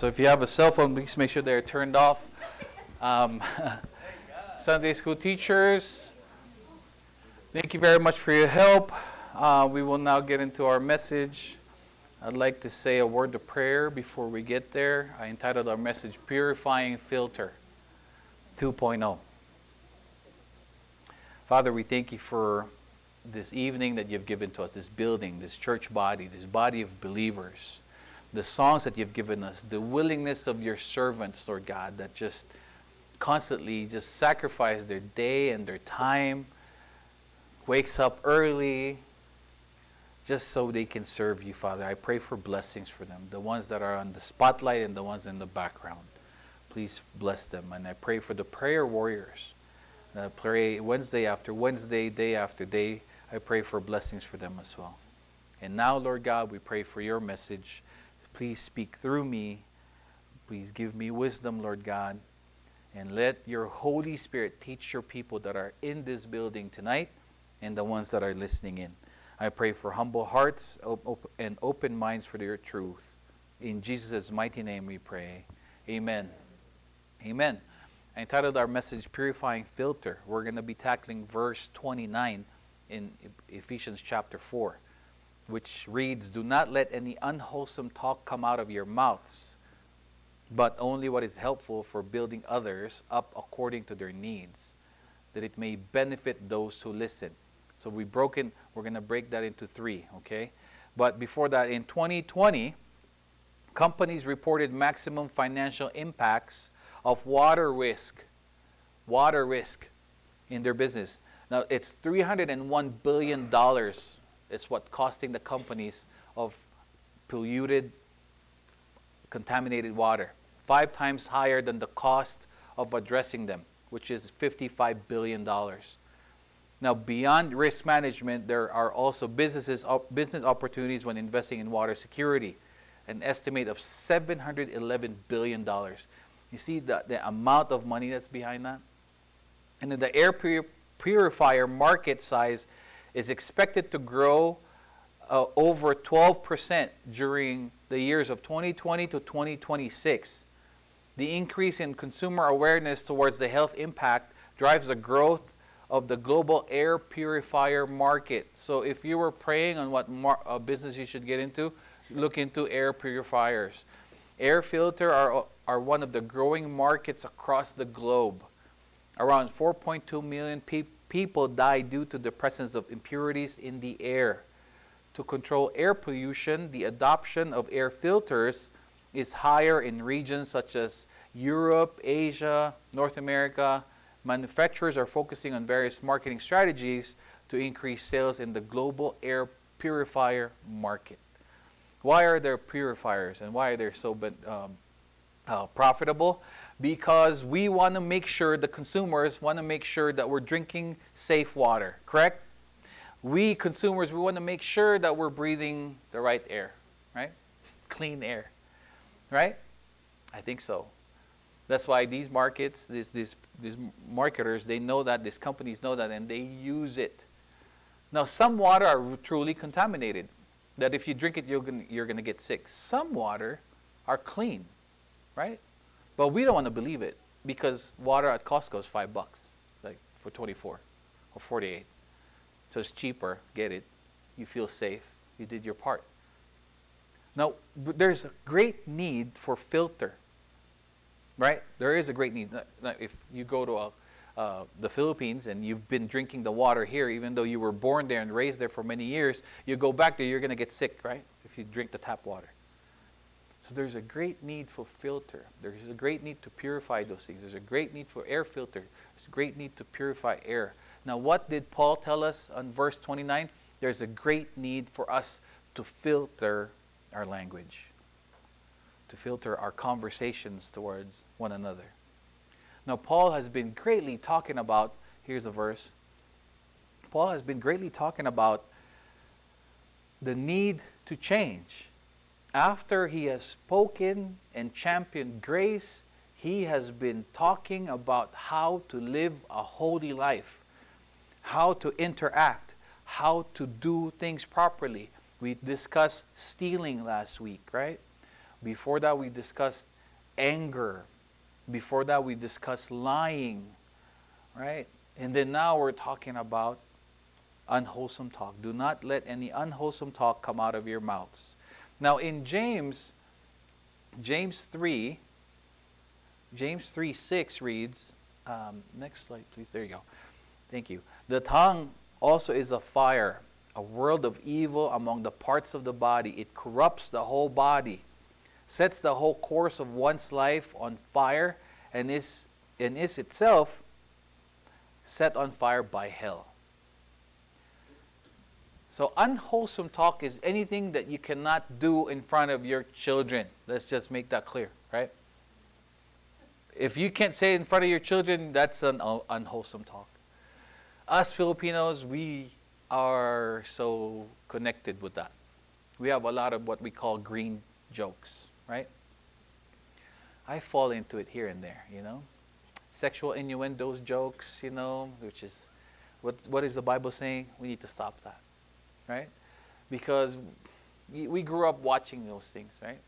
So if you have a cell phone, please make sure they're turned off. Um, Sunday school teachers, thank you very much for your help. Uh, we will now get into our message. I'd like to say a word of prayer before we get there. I entitled our message Purifying Filter 2.0. Father, we thank you for this evening that you've given to us, this building, this church body, this body of believers the songs that you've given us, the willingness of your servants, Lord God, that just constantly just sacrifice their day and their time, wakes up early, just so they can serve you, Father. I pray for blessings for them, the ones that are on the spotlight and the ones in the background. Please bless them. And I pray for the prayer warriors. I pray Wednesday after Wednesday, day after day. I pray for blessings for them as well. And now, Lord God, we pray for your message Please speak through me. Please give me wisdom, Lord God. And let your Holy Spirit teach your people that are in this building tonight and the ones that are listening in. I pray for humble hearts and open minds for your truth. In Jesus' mighty name we pray. Amen. Amen. I entitled our message Purifying Filter. We're going to be tackling verse 29 in Ephesians chapter 4 which reads, Do not let any unwholesome talk come out of your mouths, but only what is helpful for building others up according to their needs, that it may benefit those who listen. So we broken, we're going to break that into three, okay? But before that, in 2020, companies reported maximum financial impacts of water risk, water risk in their business. Now it's 301 billion dollars it's what costing the companies of polluted, contaminated water. Five times higher than the cost of addressing them, which is $55 billion. Now, beyond risk management, there are also businesses, business opportunities when investing in water security, an estimate of $711 billion. You see the, the amount of money that's behind that? And then the air purifier market size is expected to grow uh, over 12% during the years of 2020 to 2026. The increase in consumer awareness towards the health impact drives the growth of the global air purifier market. So, if you were praying on what mar- uh, business you should get into, look into air purifiers. Air filter are, are one of the growing markets across the globe. Around 4.2 million people people die due to the presence of impurities in the air. To control air pollution, the adoption of air filters is higher in regions such as Europe, Asia, North America. Manufacturers are focusing on various marketing strategies to increase sales in the global air purifier market. Why are there purifiers and why are they so um, uh, profitable? Because we want to make sure the consumers want to make sure that we're drinking safe water, correct? We consumers, we want to make sure that we're breathing the right air, right? Clean air, right? I think so. That's why these markets, these, these, these marketers, they know that, these companies know that, and they use it. Now, some water are truly contaminated, that if you drink it, you're going you're to get sick. Some water are clean, right? But we don't want to believe it because water at Costco is five bucks, like for 24 or 48. So it's cheaper. Get it. You feel safe. You did your part. Now, there's a great need for filter, right? There is a great need. If you go to a, uh, the Philippines and you've been drinking the water here, even though you were born there and raised there for many years, you go back there, you're going to get sick, right? If you drink the tap water. So there's a great need for filter. There's a great need to purify those things. There's a great need for air filter. There's a great need to purify air. Now, what did Paul tell us on verse 29? There's a great need for us to filter our language, to filter our conversations towards one another. Now, Paul has been greatly talking about, here's a verse. Paul has been greatly talking about the need to change after he has spoken and championed grace, he has been talking about how to live a holy life, how to interact, how to do things properly. We discussed stealing last week, right? Before that, we discussed anger. Before that, we discussed lying, right? And then now we're talking about unwholesome talk. Do not let any unwholesome talk come out of your mouths. Now, in James, James 3, James 3 6 reads, um, next slide, please. There you go. Thank you. The tongue also is a fire, a world of evil among the parts of the body. It corrupts the whole body, sets the whole course of one's life on fire, and is, and is itself set on fire by hell. So, unwholesome talk is anything that you cannot do in front of your children. Let's just make that clear, right? If you can't say in front of your children, that's an unwholesome talk. Us Filipinos, we are so connected with that. We have a lot of what we call green jokes, right? I fall into it here and there, you know? Sexual innuendos, jokes, you know, which is, what, what is the Bible saying? We need to stop that, right? Because we, grew up watching those things, right?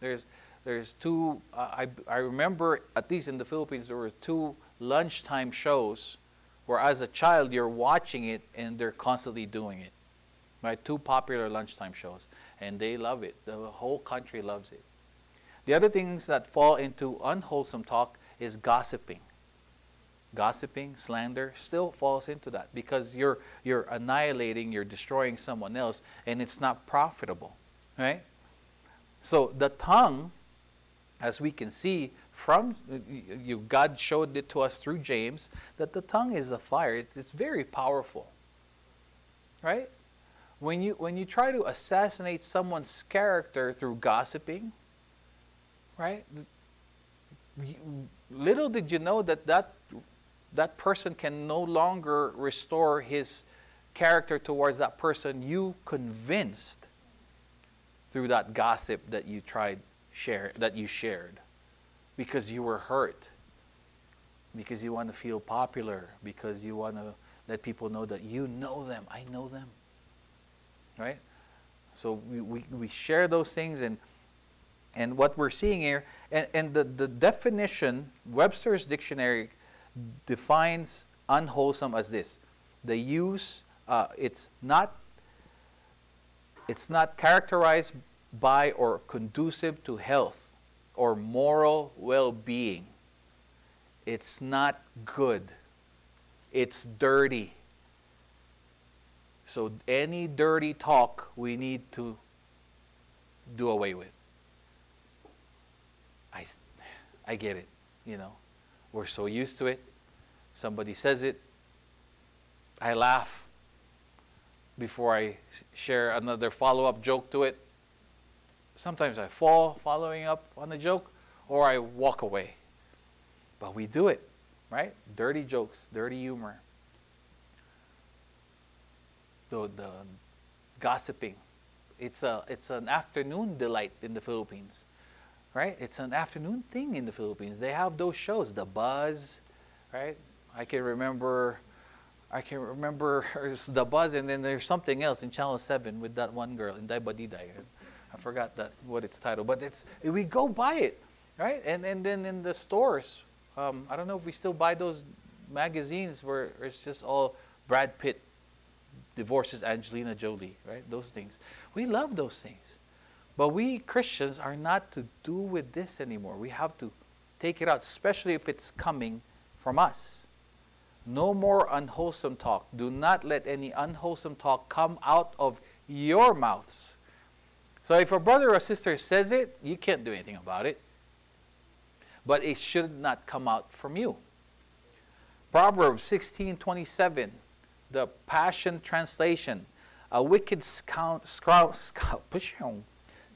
There's, there's two, uh, I, I remember, at least in the Philippines, there were two lunchtime shows where as a child you're watching it and they're constantly doing it. Right? Two popular lunchtime shows. And they love it. The whole country loves it. The other things that fall into unwholesome talk is gossiping. Gossiping, slander still falls into that because you're you're annihilating, you're destroying someone else, and it's not profitable. Right? So the tongue as we can see from you, God showed it to us through James that the tongue is a fire. It, it's very powerful, right? When you when you try to assassinate someone's character through gossiping, right? Little did you know that that that person can no longer restore his character towards that person you convinced through that gossip that you tried share that you shared. Because you were hurt. Because you want to feel popular. Because you want to let people know that you know them. I know them. Right? So we, we, we share those things and and what we're seeing here and, and the, the definition webster's dictionary defines unwholesome as this the use uh, it's not it's not characterized by or conducive to health or moral well being. It's not good, it's dirty. So, any dirty talk we need to do away with. I, I get it, you know. We're so used to it. Somebody says it, I laugh before I share another follow up joke to it. Sometimes I fall following up on a joke, or I walk away. But we do it, right? Dirty jokes, dirty humor. The, the gossiping. It's, a, it's an afternoon delight in the Philippines, right? It's an afternoon thing in the Philippines. They have those shows, The Buzz, right? I can remember I can remember the buzz, and then there's something else in Channel Seven with that one girl in Daybadiday. I forgot that what it's titled, but it's we go buy it, right? And and then in the stores, um, I don't know if we still buy those magazines where it's just all Brad Pitt divorces Angelina Jolie, right? Those things. We love those things, but we Christians are not to do with this anymore. We have to take it out, especially if it's coming from us. No more unwholesome talk. Do not let any unwholesome talk come out of your mouths so if a brother or sister says it, you can't do anything about it. But it should not come out from you. Proverbs 16:27, the Passion translation. A wicked scound, scound, scound,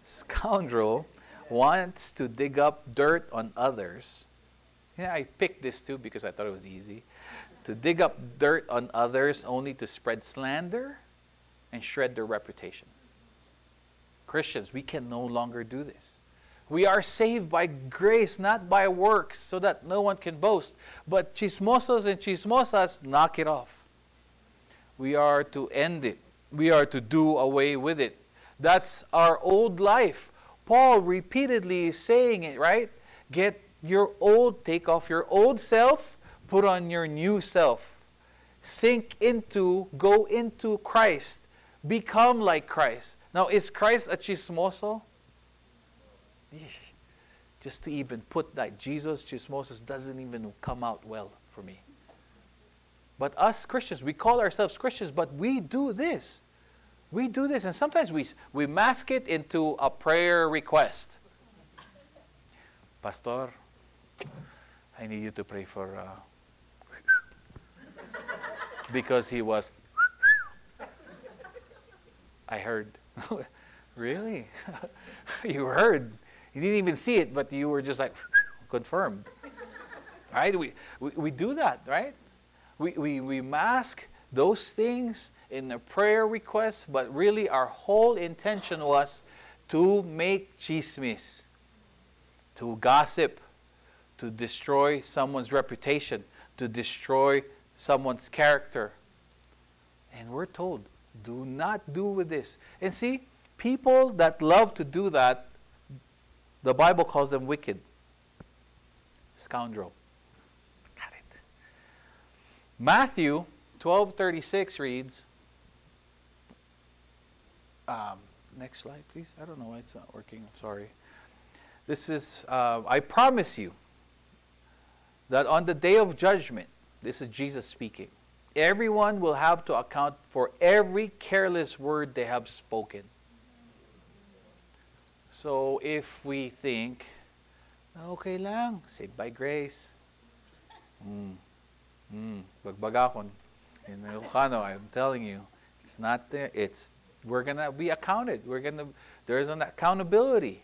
scoundrel wants to dig up dirt on others. Yeah, I picked this too because I thought it was easy. To dig up dirt on others only to spread slander and shred their reputation. Christians, we can no longer do this. We are saved by grace, not by works, so that no one can boast. But chismosos and chismosas, knock it off. We are to end it. We are to do away with it. That's our old life. Paul repeatedly is saying it, right? Get your old, take off your old self, put on your new self. Sink into, go into Christ. Become like Christ. Now, is Christ a chismoso? Just to even put that Jesus chismosos doesn't even come out well for me. But us Christians, we call ourselves Christians, but we do this. We do this, and sometimes we, we mask it into a prayer request. Pastor, I need you to pray for. Uh, because he was. I heard. really? you heard. You didn't even see it, but you were just like, confirmed. Right? We, we, we do that, right? We, we, we mask those things in the prayer request, but really our whole intention was to make chismis, to gossip, to destroy someone's reputation, to destroy someone's character. And we're told, do not do with this. And see, people that love to do that, the Bible calls them wicked. Scoundrel. Got it. Matthew 12:36 reads, um, next slide, please. I don't know why it's not working. I'm sorry. This is, uh, I promise you that on the day of judgment, this is Jesus speaking, everyone will have to account for every careless word they have spoken. So if we think, okay lang, saved by grace. Mm. Mm. Bagbagakon. In Ilocano, I'm telling you, it's not there. It's we're gonna be accounted. We're gonna there's an accountability.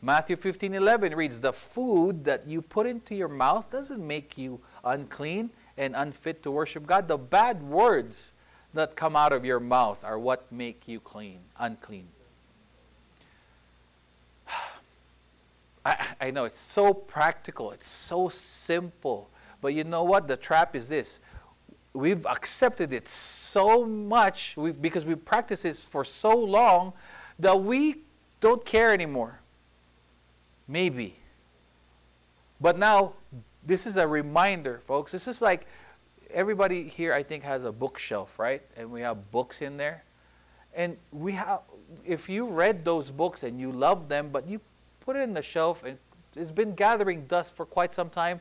Matthew 15, 11 reads, The food that you put into your mouth doesn't make you unclean and unfit to worship God. The bad words that come out of your mouth are what make you clean, unclean. I, I know it's so practical, it's so simple. But you know what? The trap is this. We've accepted it so much we've, because we practiced this for so long that we don't care anymore. Maybe. But now, this is a reminder, folks. This is like everybody here, I think, has a bookshelf, right? And we have books in there. And we have, if you read those books and you love them, but you put it in the shelf and it's been gathering dust for quite some time,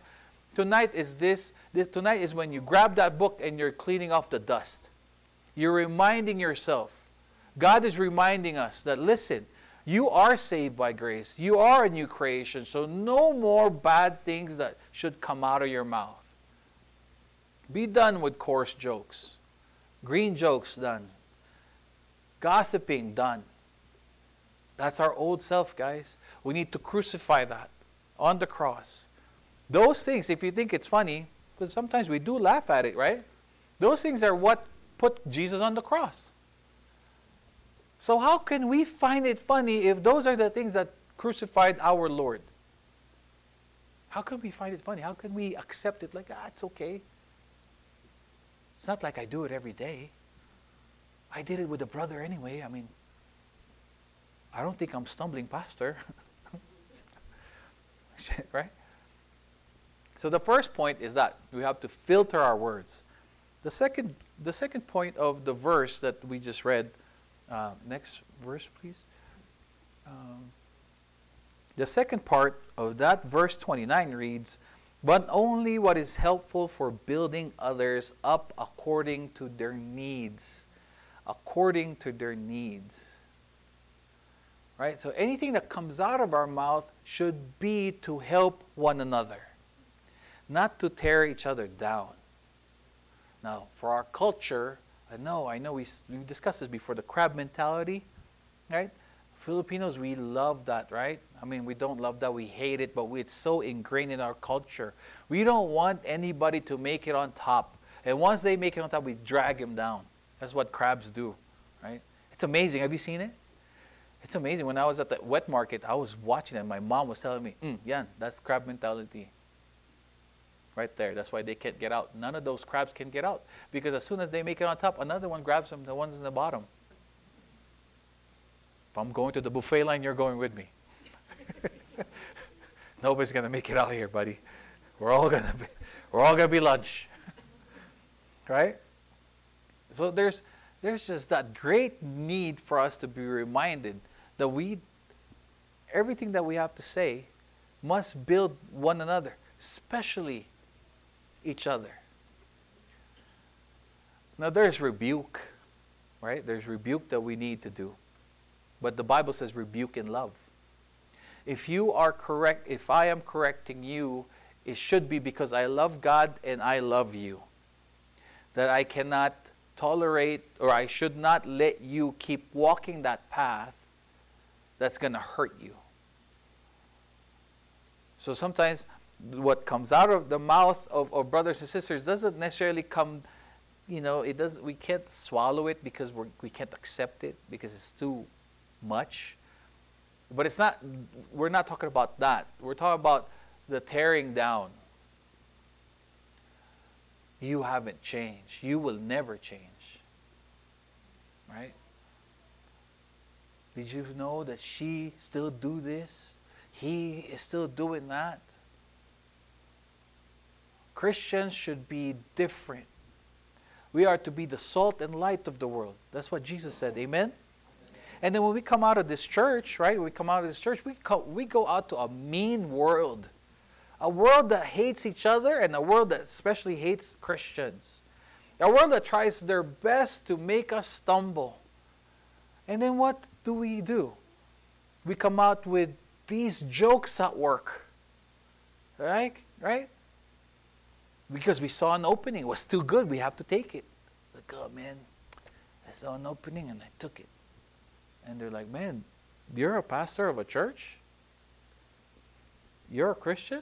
tonight is this, this tonight is when you grab that book and you're cleaning off the dust. You're reminding yourself. God is reminding us that, listen, you are saved by grace. You are a new creation. So, no more bad things that should come out of your mouth. Be done with coarse jokes. Green jokes, done. Gossiping, done. That's our old self, guys. We need to crucify that on the cross. Those things, if you think it's funny, because sometimes we do laugh at it, right? Those things are what put Jesus on the cross. So, how can we find it funny if those are the things that crucified our Lord? How can we find it funny? How can we accept it like, ah, it's okay? It's not like I do it every day. I did it with a brother anyway. I mean, I don't think I'm stumbling pastor. Right? So the first point is that we have to filter our words. The second, the second point of the verse that we just read uh, next verse, please. Um, the second part of that verse 29 reads, But only what is helpful for building others up according to their needs. According to their needs. Right? So anything that comes out of our mouth should be to help one another, not to tear each other down. Now, for our culture, I know, I know we, discussed this before the crab mentality, right? Filipinos, we love that, right? I mean, we don't love that, we hate it, but we, it's so ingrained in our culture. We don't want anybody to make it on top. And once they make it on top, we drag them down. That's what crabs do, right? It's amazing. Have you seen it? It's amazing. When I was at the wet market, I was watching it, and my mom was telling me, mm, Yan, that's crab mentality right there. That's why they can't get out. None of those crabs can get out because as soon as they make it on top, another one grabs them, the ones in the bottom. If I'm going to the buffet line, you're going with me. Nobody's gonna make it out here, buddy. We're all gonna be, we're all gonna be lunch, right? So there's there's just that great need for us to be reminded that we everything that we have to say must build one another, especially each other. Now there's rebuke, right? There's rebuke that we need to do. But the Bible says rebuke in love. If you are correct, if I am correcting you, it should be because I love God and I love you. That I cannot tolerate or I should not let you keep walking that path that's going to hurt you. So sometimes what comes out of the mouth of, of brothers and sisters doesn't necessarily come, you know, it does we can't swallow it because we're, we can't accept it because it's too much. But it's not we're not talking about that. We're talking about the tearing down. You haven't changed. You will never change. Right? Did you know that she still do this? He is still doing that. Christians should be different. We are to be the salt and light of the world. That's what Jesus said. Amen? And then when we come out of this church, right? We come out of this church, we, co- we go out to a mean world. A world that hates each other and a world that especially hates Christians. A world that tries their best to make us stumble. And then what do we do? We come out with these jokes at work. Right? Right? Because we saw an opening. It was too good. We have to take it. Like, oh man, I saw an opening and I took it. And they're like, man, you're a pastor of a church? You're a Christian?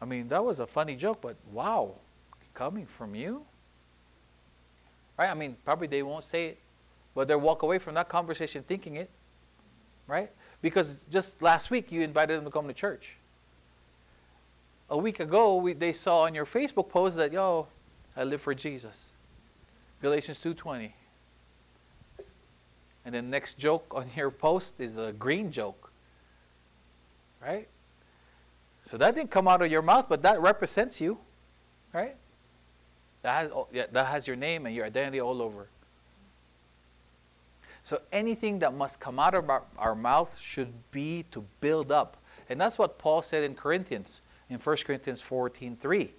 I mean, that was a funny joke, but wow, coming from you? Right? I mean, probably they won't say it, but they'll walk away from that conversation thinking it. Right? Because just last week you invited them to come to church. A week ago, we, they saw on your Facebook post that, yo, I live for Jesus. Galatians 2.20. And the next joke on your post is a green joke. Right? So that didn't come out of your mouth, but that represents you. Right? That has, oh, yeah, that has your name and your identity all over. So anything that must come out of our, our mouth should be to build up. And that's what Paul said in Corinthians, in 1 Corinthians 14 3.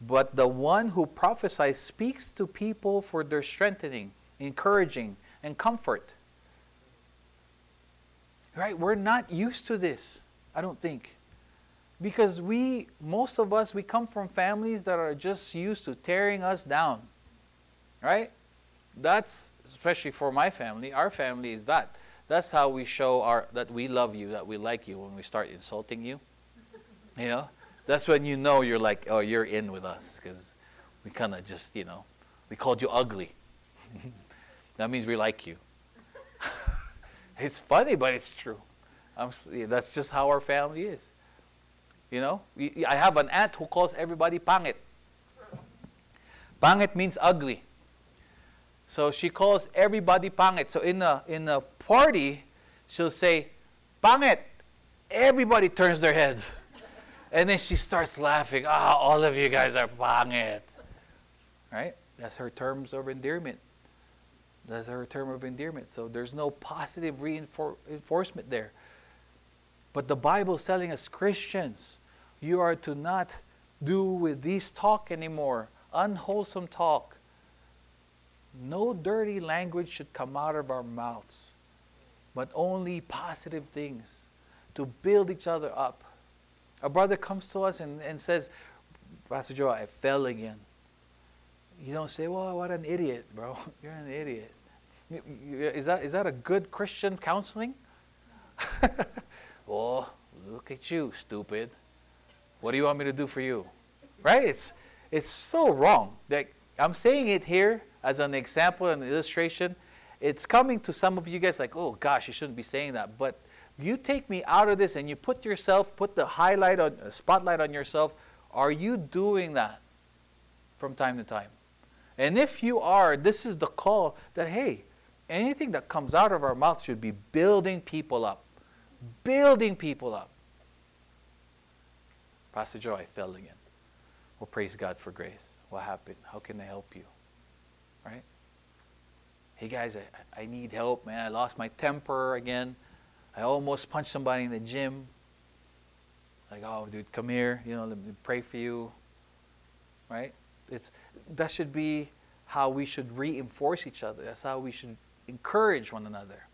But the one who prophesies speaks to people for their strengthening, encouraging, and comfort. Right? We're not used to this, I don't think. Because we, most of us, we come from families that are just used to tearing us down. Right? That's, especially for my family, our family is that. That's how we show our, that we love you, that we like you, when we start insulting you. You know? That's when you know you're like, oh, you're in with us. Because we kind of just, you know, we called you ugly. That means we like you. it's funny, but it's true. I'm, that's just how our family is. You know, I have an aunt who calls everybody pangit. Pangit means ugly. So she calls everybody pangit. So in a in a party, she'll say, "Pangit." Everybody turns their heads, and then she starts laughing. Ah, oh, all of you guys are pangit. Right? That's her terms of endearment. That's her term of endearment. So there's no positive reinforcement there. But the Bible is telling us, Christians, you are to not do with this talk anymore, unwholesome talk. No dirty language should come out of our mouths, but only positive things to build each other up. A brother comes to us and, and says, Pastor Joe, I fell again. You don't say, well, what an idiot, bro. You're an idiot. Is that, is that a good Christian counseling? oh, look at you, stupid. What do you want me to do for you? Right? It's, it's so wrong. That I'm saying it here as an example and illustration. It's coming to some of you guys like, oh gosh, you shouldn't be saying that. But you take me out of this and you put yourself, put the highlight on, uh, spotlight on yourself. Are you doing that from time to time? And if you are, this is the call that, hey, anything that comes out of our mouth should be building people up. Building people up. Pastor Joe, I fell again. Well, praise God for grace. What happened? How can I help you? Right? Hey guys, I, I need help, man. I lost my temper again. I almost punched somebody in the gym. Like, oh, dude, come here. You know, let me pray for you. Right? It's that should be how we should reinforce each other. That's how we should encourage one another.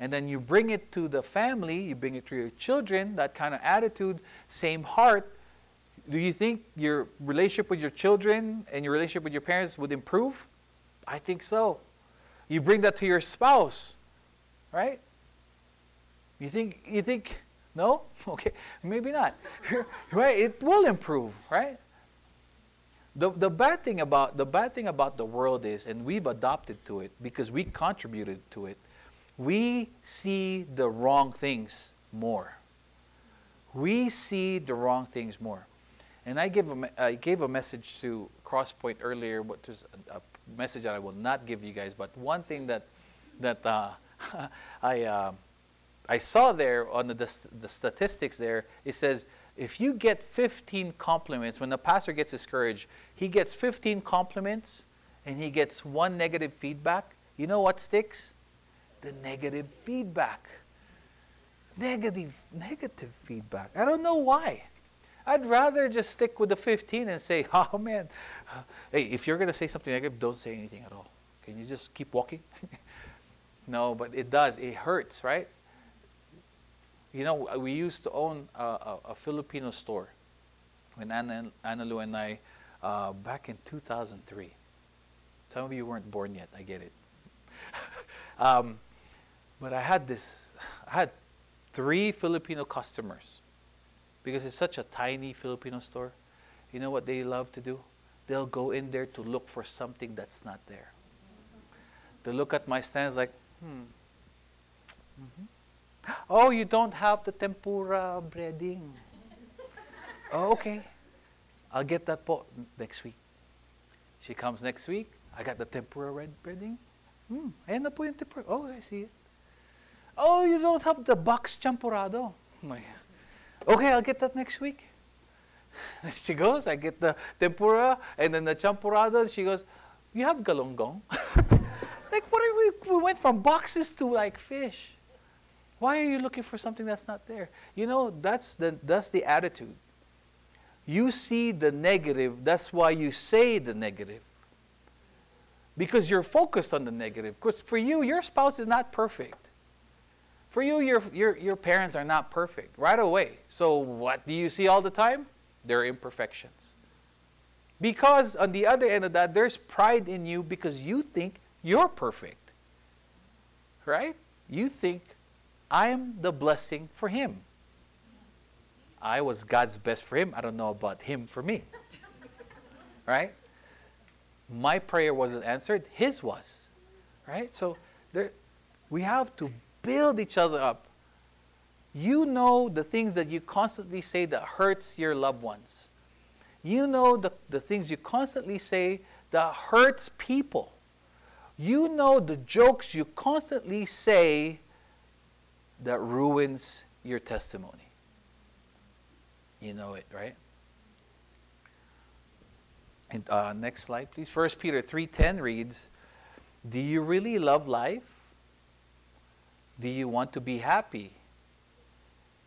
And then you bring it to the family, you bring it to your children, that kind of attitude, same heart. Do you think your relationship with your children and your relationship with your parents would improve? I think so. You bring that to your spouse, right? You think you think no? Okay, maybe not. right? It will improve, right? The, the bad thing about the bad thing about the world is, and we've adopted to it because we contributed to it, we see the wrong things more. We see the wrong things more. And I gave a, I gave a message to Crosspoint earlier, there's a, a, message that I will not give you guys. But one thing that that uh, I uh, I saw there on the, the, the statistics there, it says if you get 15 compliments, when the pastor gets discouraged, he gets 15 compliments and he gets one negative feedback. You know what sticks? the negative feedback. Negative, negative feedback. I don't know why. I'd rather just stick with the 15 and say, oh man, hey, if you're going to say something negative, don't say anything at all. Can you just keep walking? no, but it does. It hurts, right? You know, we used to own a, a, a Filipino store when Anna, Anna Lou and I, uh, back in 2003. Some of you weren't born yet, I get it. um, but I had this, I had three Filipino customers because it's such a tiny Filipino store. You know what they love to do? They'll go in there to look for something that's not there. They look at my stands like, hmm. Mm-hmm. Oh, you don't have the tempura breading. oh, okay. I'll get that po next week. She comes next week. I got the tempura red breading. Hmm, ayan na po yung tempura. Oh, I see it. Oh, you don't have the box champurrado. okay, I'll get that next week. She goes, I get the tempura and then the champurrado. She goes, you have galunggong? like, what we? We went from boxes to like fish. Why are you looking for something that's not there? You know, that's the, that's the attitude. You see the negative, that's why you say the negative. Because you're focused on the negative. Because for you, your spouse is not perfect. For you, your, your, your parents are not perfect right away. So, what do you see all the time? Their imperfections. Because on the other end of that, there's pride in you because you think you're perfect. Right? You think, I am the blessing for him. I was God's best for him. I don't know about him for me. right? My prayer wasn't answered, his was. Right? So there, we have to build each other up. You know the things that you constantly say that hurts your loved ones. You know the, the things you constantly say that hurts people. You know the jokes you constantly say that ruins your testimony. You know it, right? And uh, next slide, please. First Peter three ten reads, "Do you really love life? Do you want to be happy?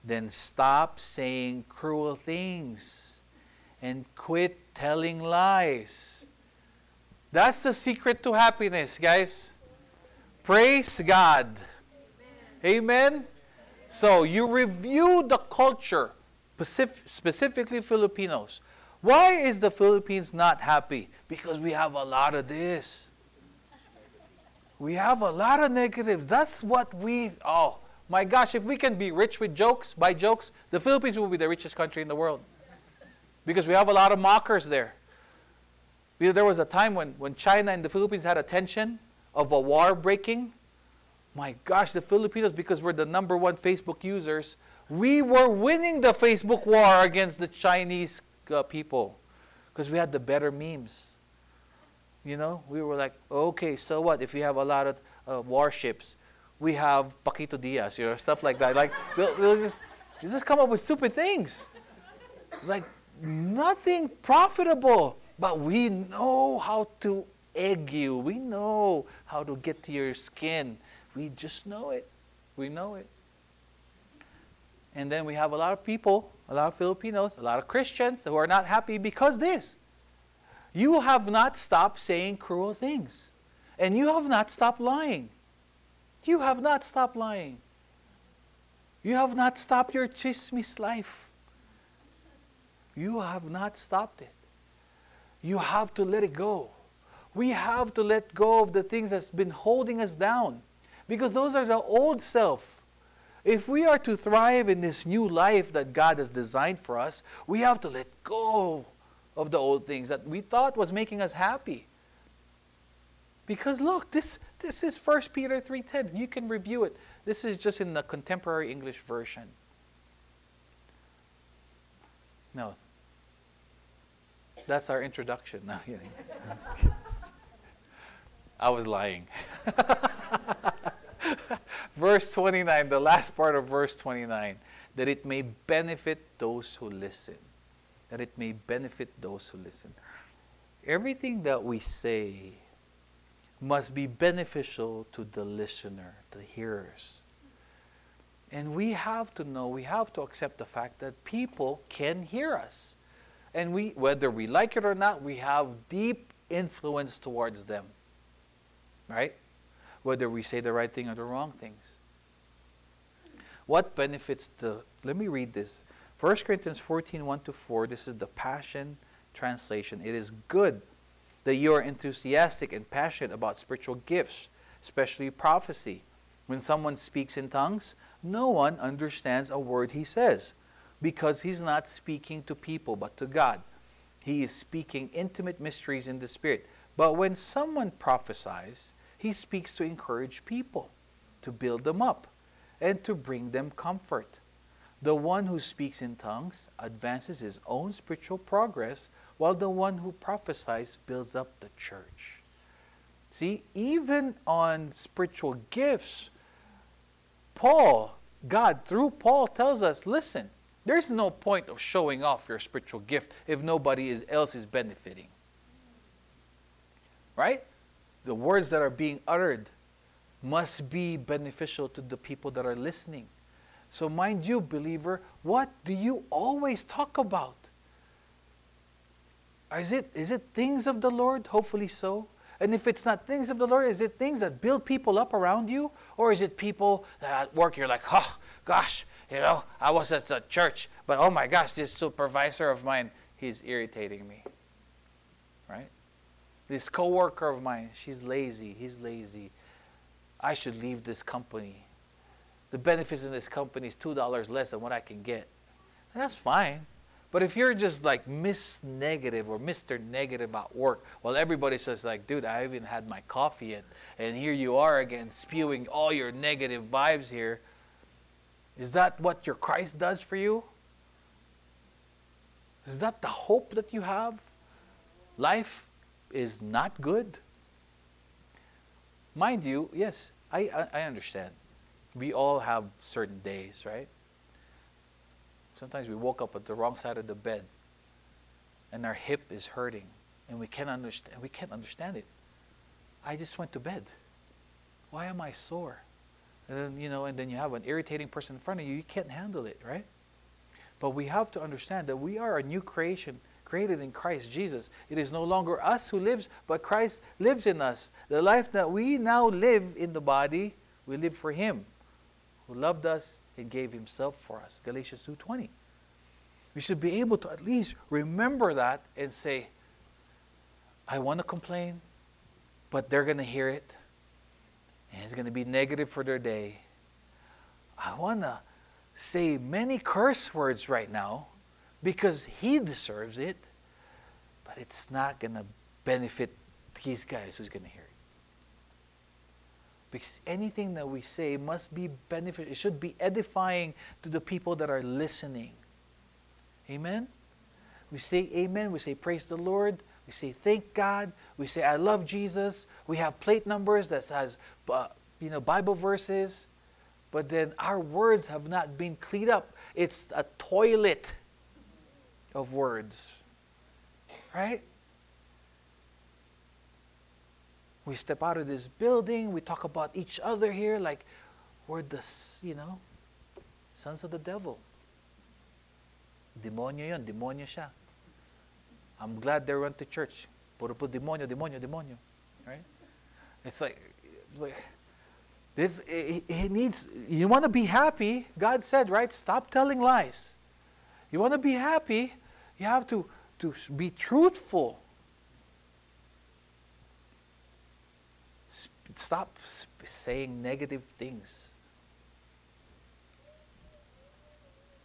Then stop saying cruel things and quit telling lies. That's the secret to happiness, guys. Praise God. Amen. So you review the culture, specifically Filipinos. Why is the Philippines not happy? Because we have a lot of this. We have a lot of negatives. That's what we, oh my gosh, if we can be rich with jokes, by jokes, the Philippines will be the richest country in the world. Because we have a lot of mockers there. There was a time when, when China and the Philippines had a tension of a war breaking. My gosh, the Filipinos, because we're the number one Facebook users, we were winning the Facebook war against the Chinese uh, people because we had the better memes. You know, we were like, okay, so what if you have a lot of uh, warships? We have Paquito Diaz, you know, stuff like that. Like, they'll, they'll just, they'll just come up with stupid things. like nothing profitable. But we know how to egg you. We know how to get to your skin. We just know it. We know it. And then we have a lot of people, a lot of Filipinos, a lot of Christians who are not happy because this. You have not stopped saying cruel things. And you have not stopped lying. You have not stopped lying. You have not stopped your chismis life. You have not stopped it. You have to let it go. We have to let go of the things that's been holding us down because those are the old self. If we are to thrive in this new life that God has designed for us, we have to let go of the old things that we thought was making us happy. Because look, this this is 1 Peter 3:10. You can review it. This is just in the contemporary English version. No. That's our introduction. No, I was lying. verse 29, the last part of verse 29, that it may benefit those who listen. That it may benefit those who listen. Everything that we say must be beneficial to the listener, the hearers. And we have to know, we have to accept the fact that people can hear us. And we, whether we like it or not, we have deep influence towards them. Right? Whether we say the right thing or the wrong things. What benefits the, let me read this. 1 Corinthians 14, 1 to 4, this is the Passion Translation. It is good that you are enthusiastic and passionate about spiritual gifts, especially prophecy. When someone speaks in tongues, no one understands a word he says because he's not speaking to people but to God. He is speaking intimate mysteries in the Spirit. But when someone prophesies, he speaks to encourage people, to build them up, and to bring them comfort. The one who speaks in tongues advances his own spiritual progress while the one who prophesies builds up the church. See, even on spiritual gifts, Paul, God through Paul tells us, listen, there's no point of showing off your spiritual gift if nobody else is benefiting. Right? The words that are being uttered must be beneficial to the people that are listening. So, mind you, believer, what do you always talk about? Is it, is it things of the Lord? Hopefully so. And if it's not things of the Lord, is it things that build people up around you? Or is it people that at work you're like, oh, gosh, you know, I was at the church, but oh my gosh, this supervisor of mine, he's irritating me. Right? This coworker of mine, she's lazy, he's lazy. I should leave this company. The benefits in this company is $2 less than what I can get. And that's fine. But if you're just like Miss Negative or Mr. Negative at work, well, everybody says like, dude, I haven't had my coffee yet, and here you are again spewing all your negative vibes here. Is that what your Christ does for you? Is that the hope that you have? Life is not good. Mind you, yes, I, I, I understand. We all have certain days, right? Sometimes we woke up at the wrong side of the bed and our hip is hurting and we can't understand we can't understand it. I just went to bed. Why am I sore? And then you know, and then you have an irritating person in front of you, you can't handle it, right? But we have to understand that we are a new creation created in Christ Jesus. It is no longer us who lives, but Christ lives in us. The life that we now live in the body, we live for him who loved us and gave himself for us. Galatians 2:20. We should be able to at least remember that and say, I want to complain, but they're going to hear it, and it's going to be negative for their day. I want to say many curse words right now because he deserves it, but it's not going to benefit these guys who's going to hear it. Because anything that we say must be benefit. It should be edifying to the people that are listening. Amen? We say amen. We say praise the Lord. We say thank God. We say I love Jesus. We have plate numbers that has uh, you know Bible verses. But then our words have not been cleaned up. It's a toilet. Of words. Right? We step out of this building, we talk about each other here like we're the, you know, sons of the devil. Demonyo yon, demonyo siya. I'm glad they went to church. Puro po demonyo, demonyo, demonyo. Right? It's like, like this, it, it needs, you want to be happy, God said, right? Stop telling lies. You want to be happy, you have to, to be truthful. Stop saying negative things.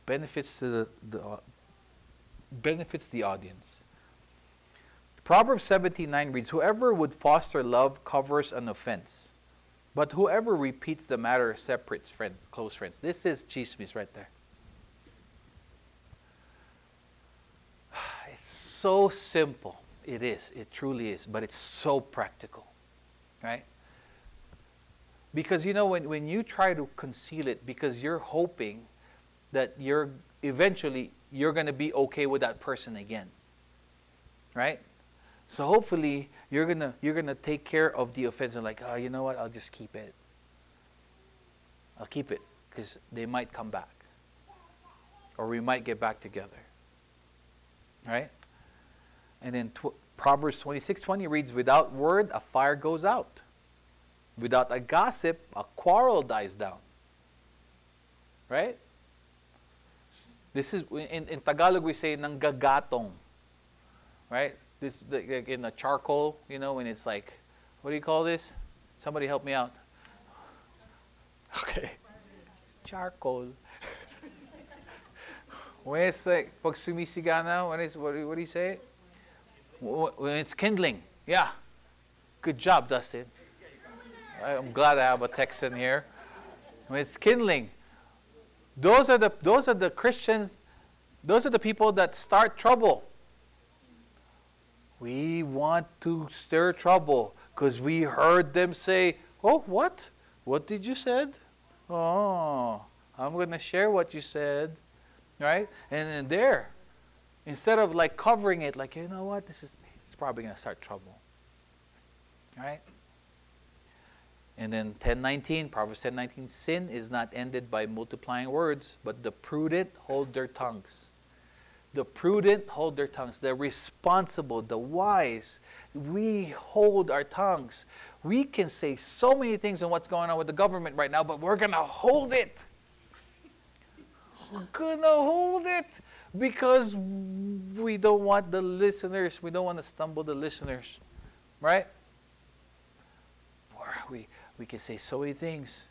Benefits to the, the uh, benefits the audience. Proverbs 17:9 reads, "Whoever would foster love covers an offense, but whoever repeats the matter separates friends, close friends." This is chismis right there. It's so simple. It is. It truly is, but it's so practical. Right? Because you know when, when you try to conceal it because you're hoping that you're eventually you're going to be okay with that person again. Right? So hopefully you're gonna you're gonna take care of the offense and like, oh, you know what? I'll just keep it. I'll keep it because they might come back, or we might get back together. Right? And then tw- Proverbs twenty six twenty reads, "Without word, a fire goes out. Without a gossip, a quarrel dies down." Right? This is in, in Tagalog we say nanggagatong. Right? this like in the charcoal, you know, when it's like, what do you call this? Somebody help me out. Okay. Charcoal. when it's like, pag sumisigana, when it's, what, what do you say? When it's kindling. Yeah. Good job, Dustin. I'm glad I have a Texan here. When it's kindling. Those are the those are the Christians, those are the people that start trouble. We want to stir trouble because we heard them say, Oh, what? What did you said? Oh, I'm going to share what you said. Right? And then there, instead of like covering it, like, you know what? This is it's probably going to start trouble. Right? And then 1019, Proverbs 1019, sin is not ended by multiplying words, but the prudent hold their tongues. The prudent hold their tongues. The responsible, the wise, we hold our tongues. We can say so many things on what's going on with the government right now, but we're going to hold it. We're going to hold it because we don't want the listeners, we don't want to stumble the listeners, right? Or we, we can say so many things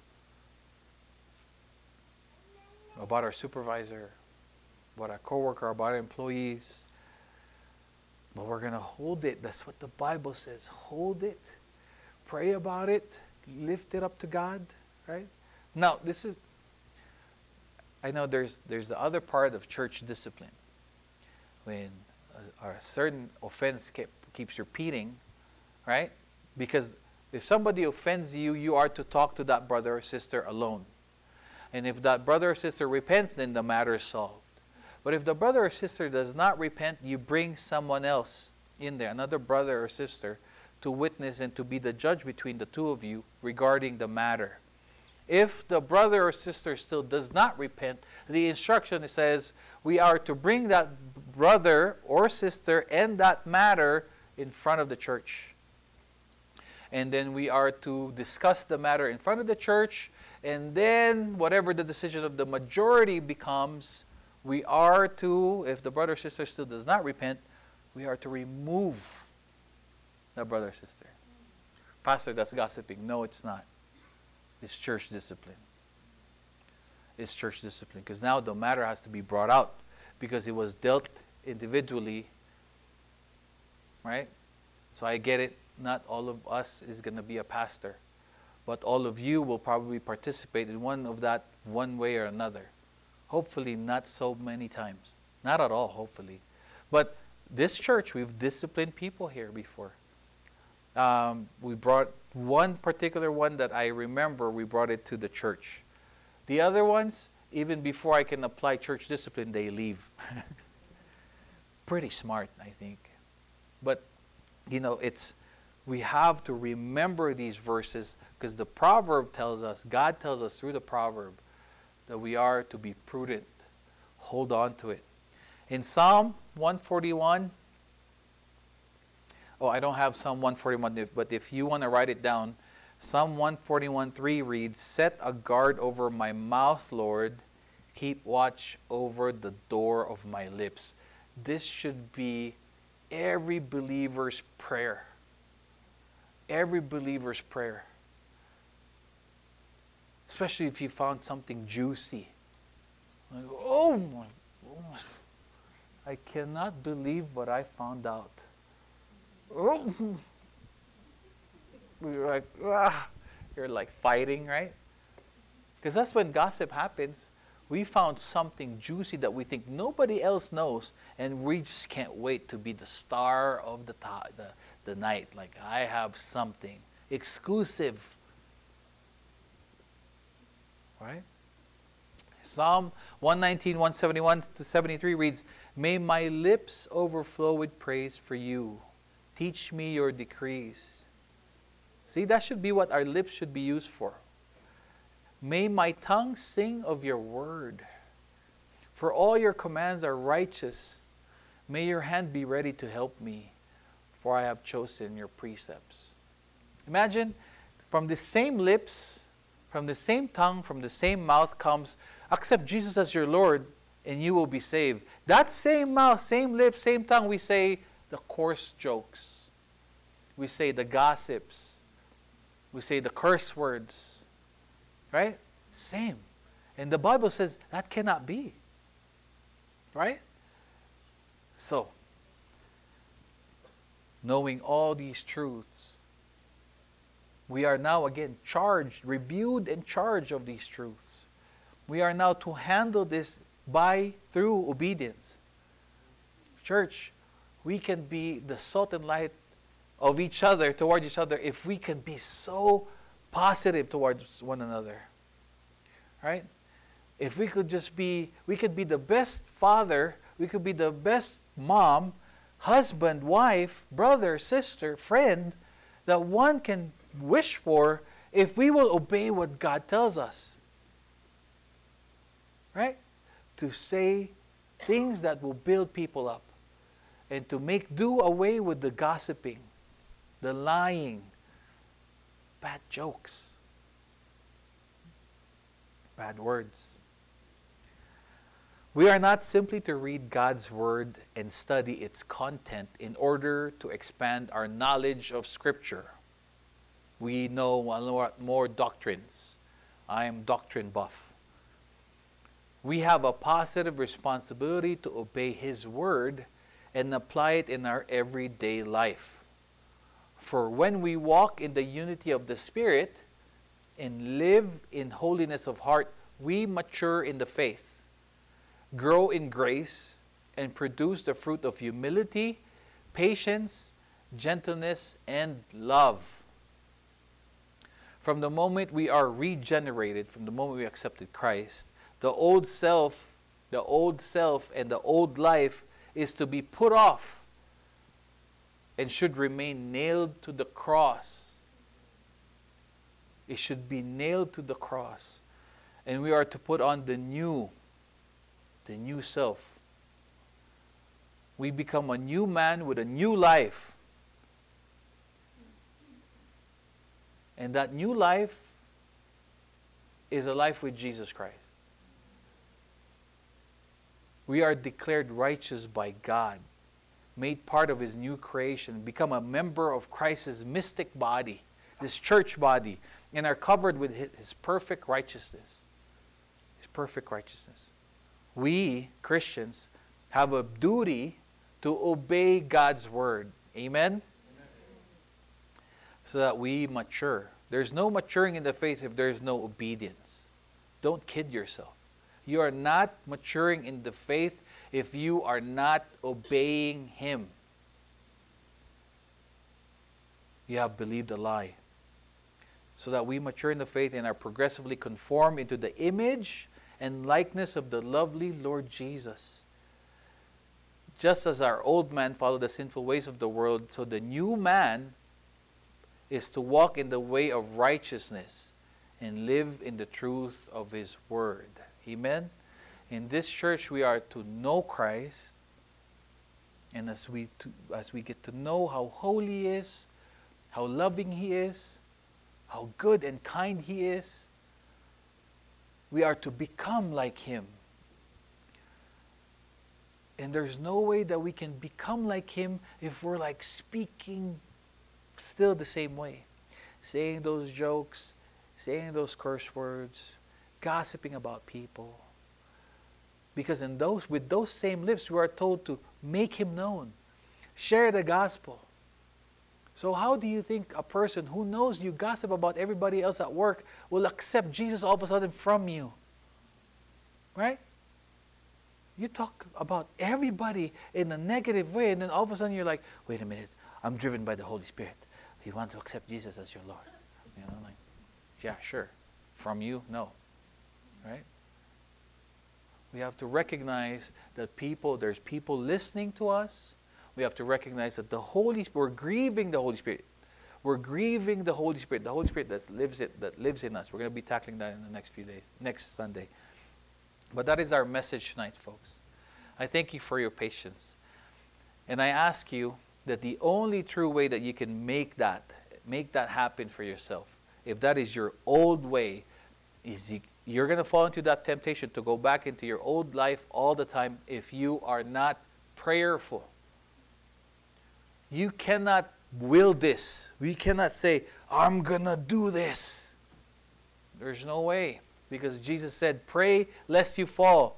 about our supervisor, about our coworker, about our employees. But we're going to hold it. That's what the Bible says. Hold it. Pray about it. Lift it up to God, right? Now, this is I know there's there's the other part of church discipline. When a, a certain offense keep, keeps repeating, right? Because if somebody offends you, you are to talk to that brother or sister alone. And if that brother or sister repents, then the matter is solved. But if the brother or sister does not repent, you bring someone else in there, another brother or sister, to witness and to be the judge between the two of you regarding the matter. If the brother or sister still does not repent, the instruction says we are to bring that brother or sister and that matter in front of the church. And then we are to discuss the matter in front of the church, and then whatever the decision of the majority becomes, we are to, if the brother or sister still does not repent, we are to remove the brother or sister. Pastor, that's gossiping. No, it's not. It's church discipline. It's church discipline. Because now the matter has to be brought out because it was dealt individually. Right? So I get it. Not all of us is going to be a pastor. But all of you will probably participate in one of that one way or another. Hopefully, not so many times. Not at all, hopefully. But this church, we've disciplined people here before. Um, we brought one particular one that I remember, we brought it to the church. The other ones, even before I can apply church discipline, they leave. pretty smart, I think. But, you know, it's we have to remember these verses because the proverb tells us, God tells us through the proverb, that we are to be prudent. Hold on to it. In Psalm 141, oh, I don't have Psalm 141, but if you want to write it down, Psalm 141:3 reads, Set a guard over my mouth, Lord. Keep watch over the door of my lips. This should be every believer's prayer. Every believer's prayer. Especially if you found something juicy. Like, oh my. I cannot believe what I found out. Oh. You're like, ah. You're like fighting, right? Because that's when gossip happens. We found something juicy that we think nobody else knows, and we just can't wait to be the star of the, the, the night. Like, I have something exclusive. Right? Psalm 119, 171 to 73 reads, May my lips overflow with praise for you. Teach me your decrees. See, that should be what our lips should be used for. May my tongue sing of your word. For all your commands are righteous. May your hand be ready to help me, for I have chosen your precepts. Imagine from the same lips, from the same tongue, from the same mouth comes, accept Jesus as your Lord, and you will be saved. That same mouth, same lips, same tongue, we say the coarse jokes. We say the gossips. We say the curse words. Right? Same. And the Bible says that cannot be. Right? So, knowing all these truths, we are now again charged, reviewed, and charged of these truths. We are now to handle this by through obedience. Church, we can be the salt and light of each other toward each other if we can be so positive towards one another. Right? If we could just be, we could be the best father, we could be the best mom, husband, wife, brother, sister, friend that one can wish for if we will obey what God tells us. Right? To say things that will build people up and to make do away with the gossiping, the lying, bad jokes, bad words. We are not simply to read God's Word and study its content in order to expand our knowledge of Scripture. We know a lot more doctrines. I am doctrine buff. We have a positive responsibility to obey His Word and apply it in our everyday life. For when we walk in the unity of the Spirit and live in holiness of heart, we mature in the faith, grow in grace, and produce the fruit of humility, patience, gentleness, and love. From the moment we are regenerated, from the moment we accepted Christ, the old self, the old self and the old life is to be put off and should remain nailed to the cross. It should be nailed to the cross. And we are to put on the new, the new self. We become a new man with a new life. And that new life is a life with Jesus Christ. We are declared righteous by God, made part of His new creation, become a member of Christ's mystic body, this church body, and are covered with His perfect righteousness. His perfect righteousness. We, Christians, have a duty to obey God's word. Amen? Amen? So that we mature. There's no maturing in the faith if there is no obedience. Don't kid yourself. You are not maturing in the faith if you are not obeying Him. You have believed a lie. So that we mature in the faith and are progressively conformed into the image and likeness of the lovely Lord Jesus. just as our old man followed the sinful ways of the world, so the new man is to walk in the way of righteousness and live in the truth of his word. Amen. In this church we are to know Christ and as we to, as we get to know how holy he is, how loving he is, how good and kind he is, we are to become like him. And there's no way that we can become like him if we're like speaking still the same way. Saying those jokes, saying those curse words, gossiping about people. Because in those with those same lips we are told to make him known. Share the gospel. So how do you think a person who knows you gossip about everybody else at work will accept Jesus all of a sudden from you? Right? You talk about everybody in a negative way, and then all of a sudden you're like, wait a minute, I'm driven by the Holy Spirit. You want to accept Jesus as your Lord. You know, like, yeah, sure. From you, no. Right? We have to recognize that people, there's people listening to us. We have to recognize that the Holy Spirit, we're grieving the Holy Spirit. We're grieving the Holy Spirit, the Holy Spirit that lives, it, that lives in us. We're going to be tackling that in the next few days, next Sunday. But that is our message tonight, folks. I thank you for your patience. And I ask you that the only true way that you can make that, make that happen for yourself, if that is your old way, is you, you're going to fall into that temptation to go back into your old life all the time if you are not prayerful. You cannot will this. We cannot say, I'm going to do this. There's no way. Because Jesus said, Pray lest you fall.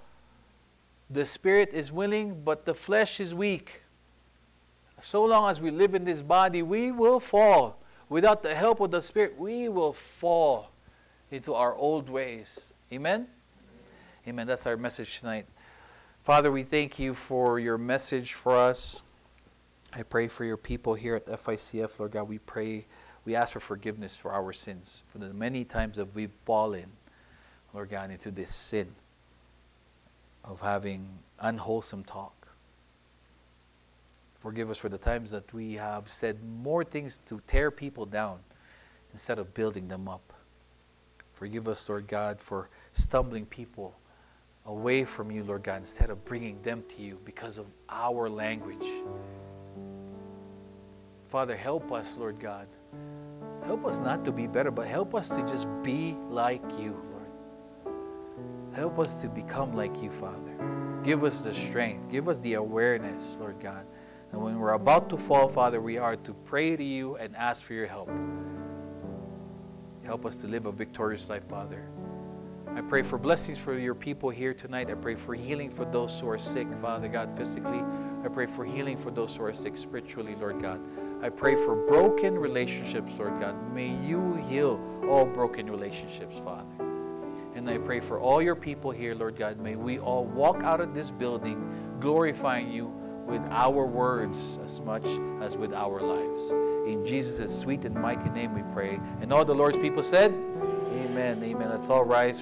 The spirit is willing, but the flesh is weak. So long as we live in this body, we will fall. Without the help of the Spirit, we will fall into our old ways. Amen? Amen. That's our message tonight. Father, we thank you for your message for us. I pray for your people here at FICF, Lord God. We pray, we ask for forgiveness for our sins, for the many times that we've fallen. Lord God, into this sin of having unwholesome talk. Forgive us for the times that we have said more things to tear people down instead of building them up. Forgive us, Lord God, for stumbling people away from you, Lord God, instead of bringing them to you because of our language. Father, help us, Lord God. Help us not to be better, but help us to just be like you, Lord. Help us to become like you, Father. Give us the strength. Give us the awareness, Lord God. And when we're about to fall, Father, we are to pray to you and ask for your help. Help us to live a victorious life, Father. I pray for blessings for your people here tonight. I pray for healing for those who are sick, Father God, physically. I pray for healing for those who are sick spiritually, Lord God. I pray for broken relationships, Lord God. May you heal all broken relationships, Father. And I pray for all your people here, Lord God. May we all walk out of this building glorifying you with our words as much as with our lives. In Jesus' sweet and mighty name we pray. And all the Lord's people said, Amen. Amen. Let's all rise.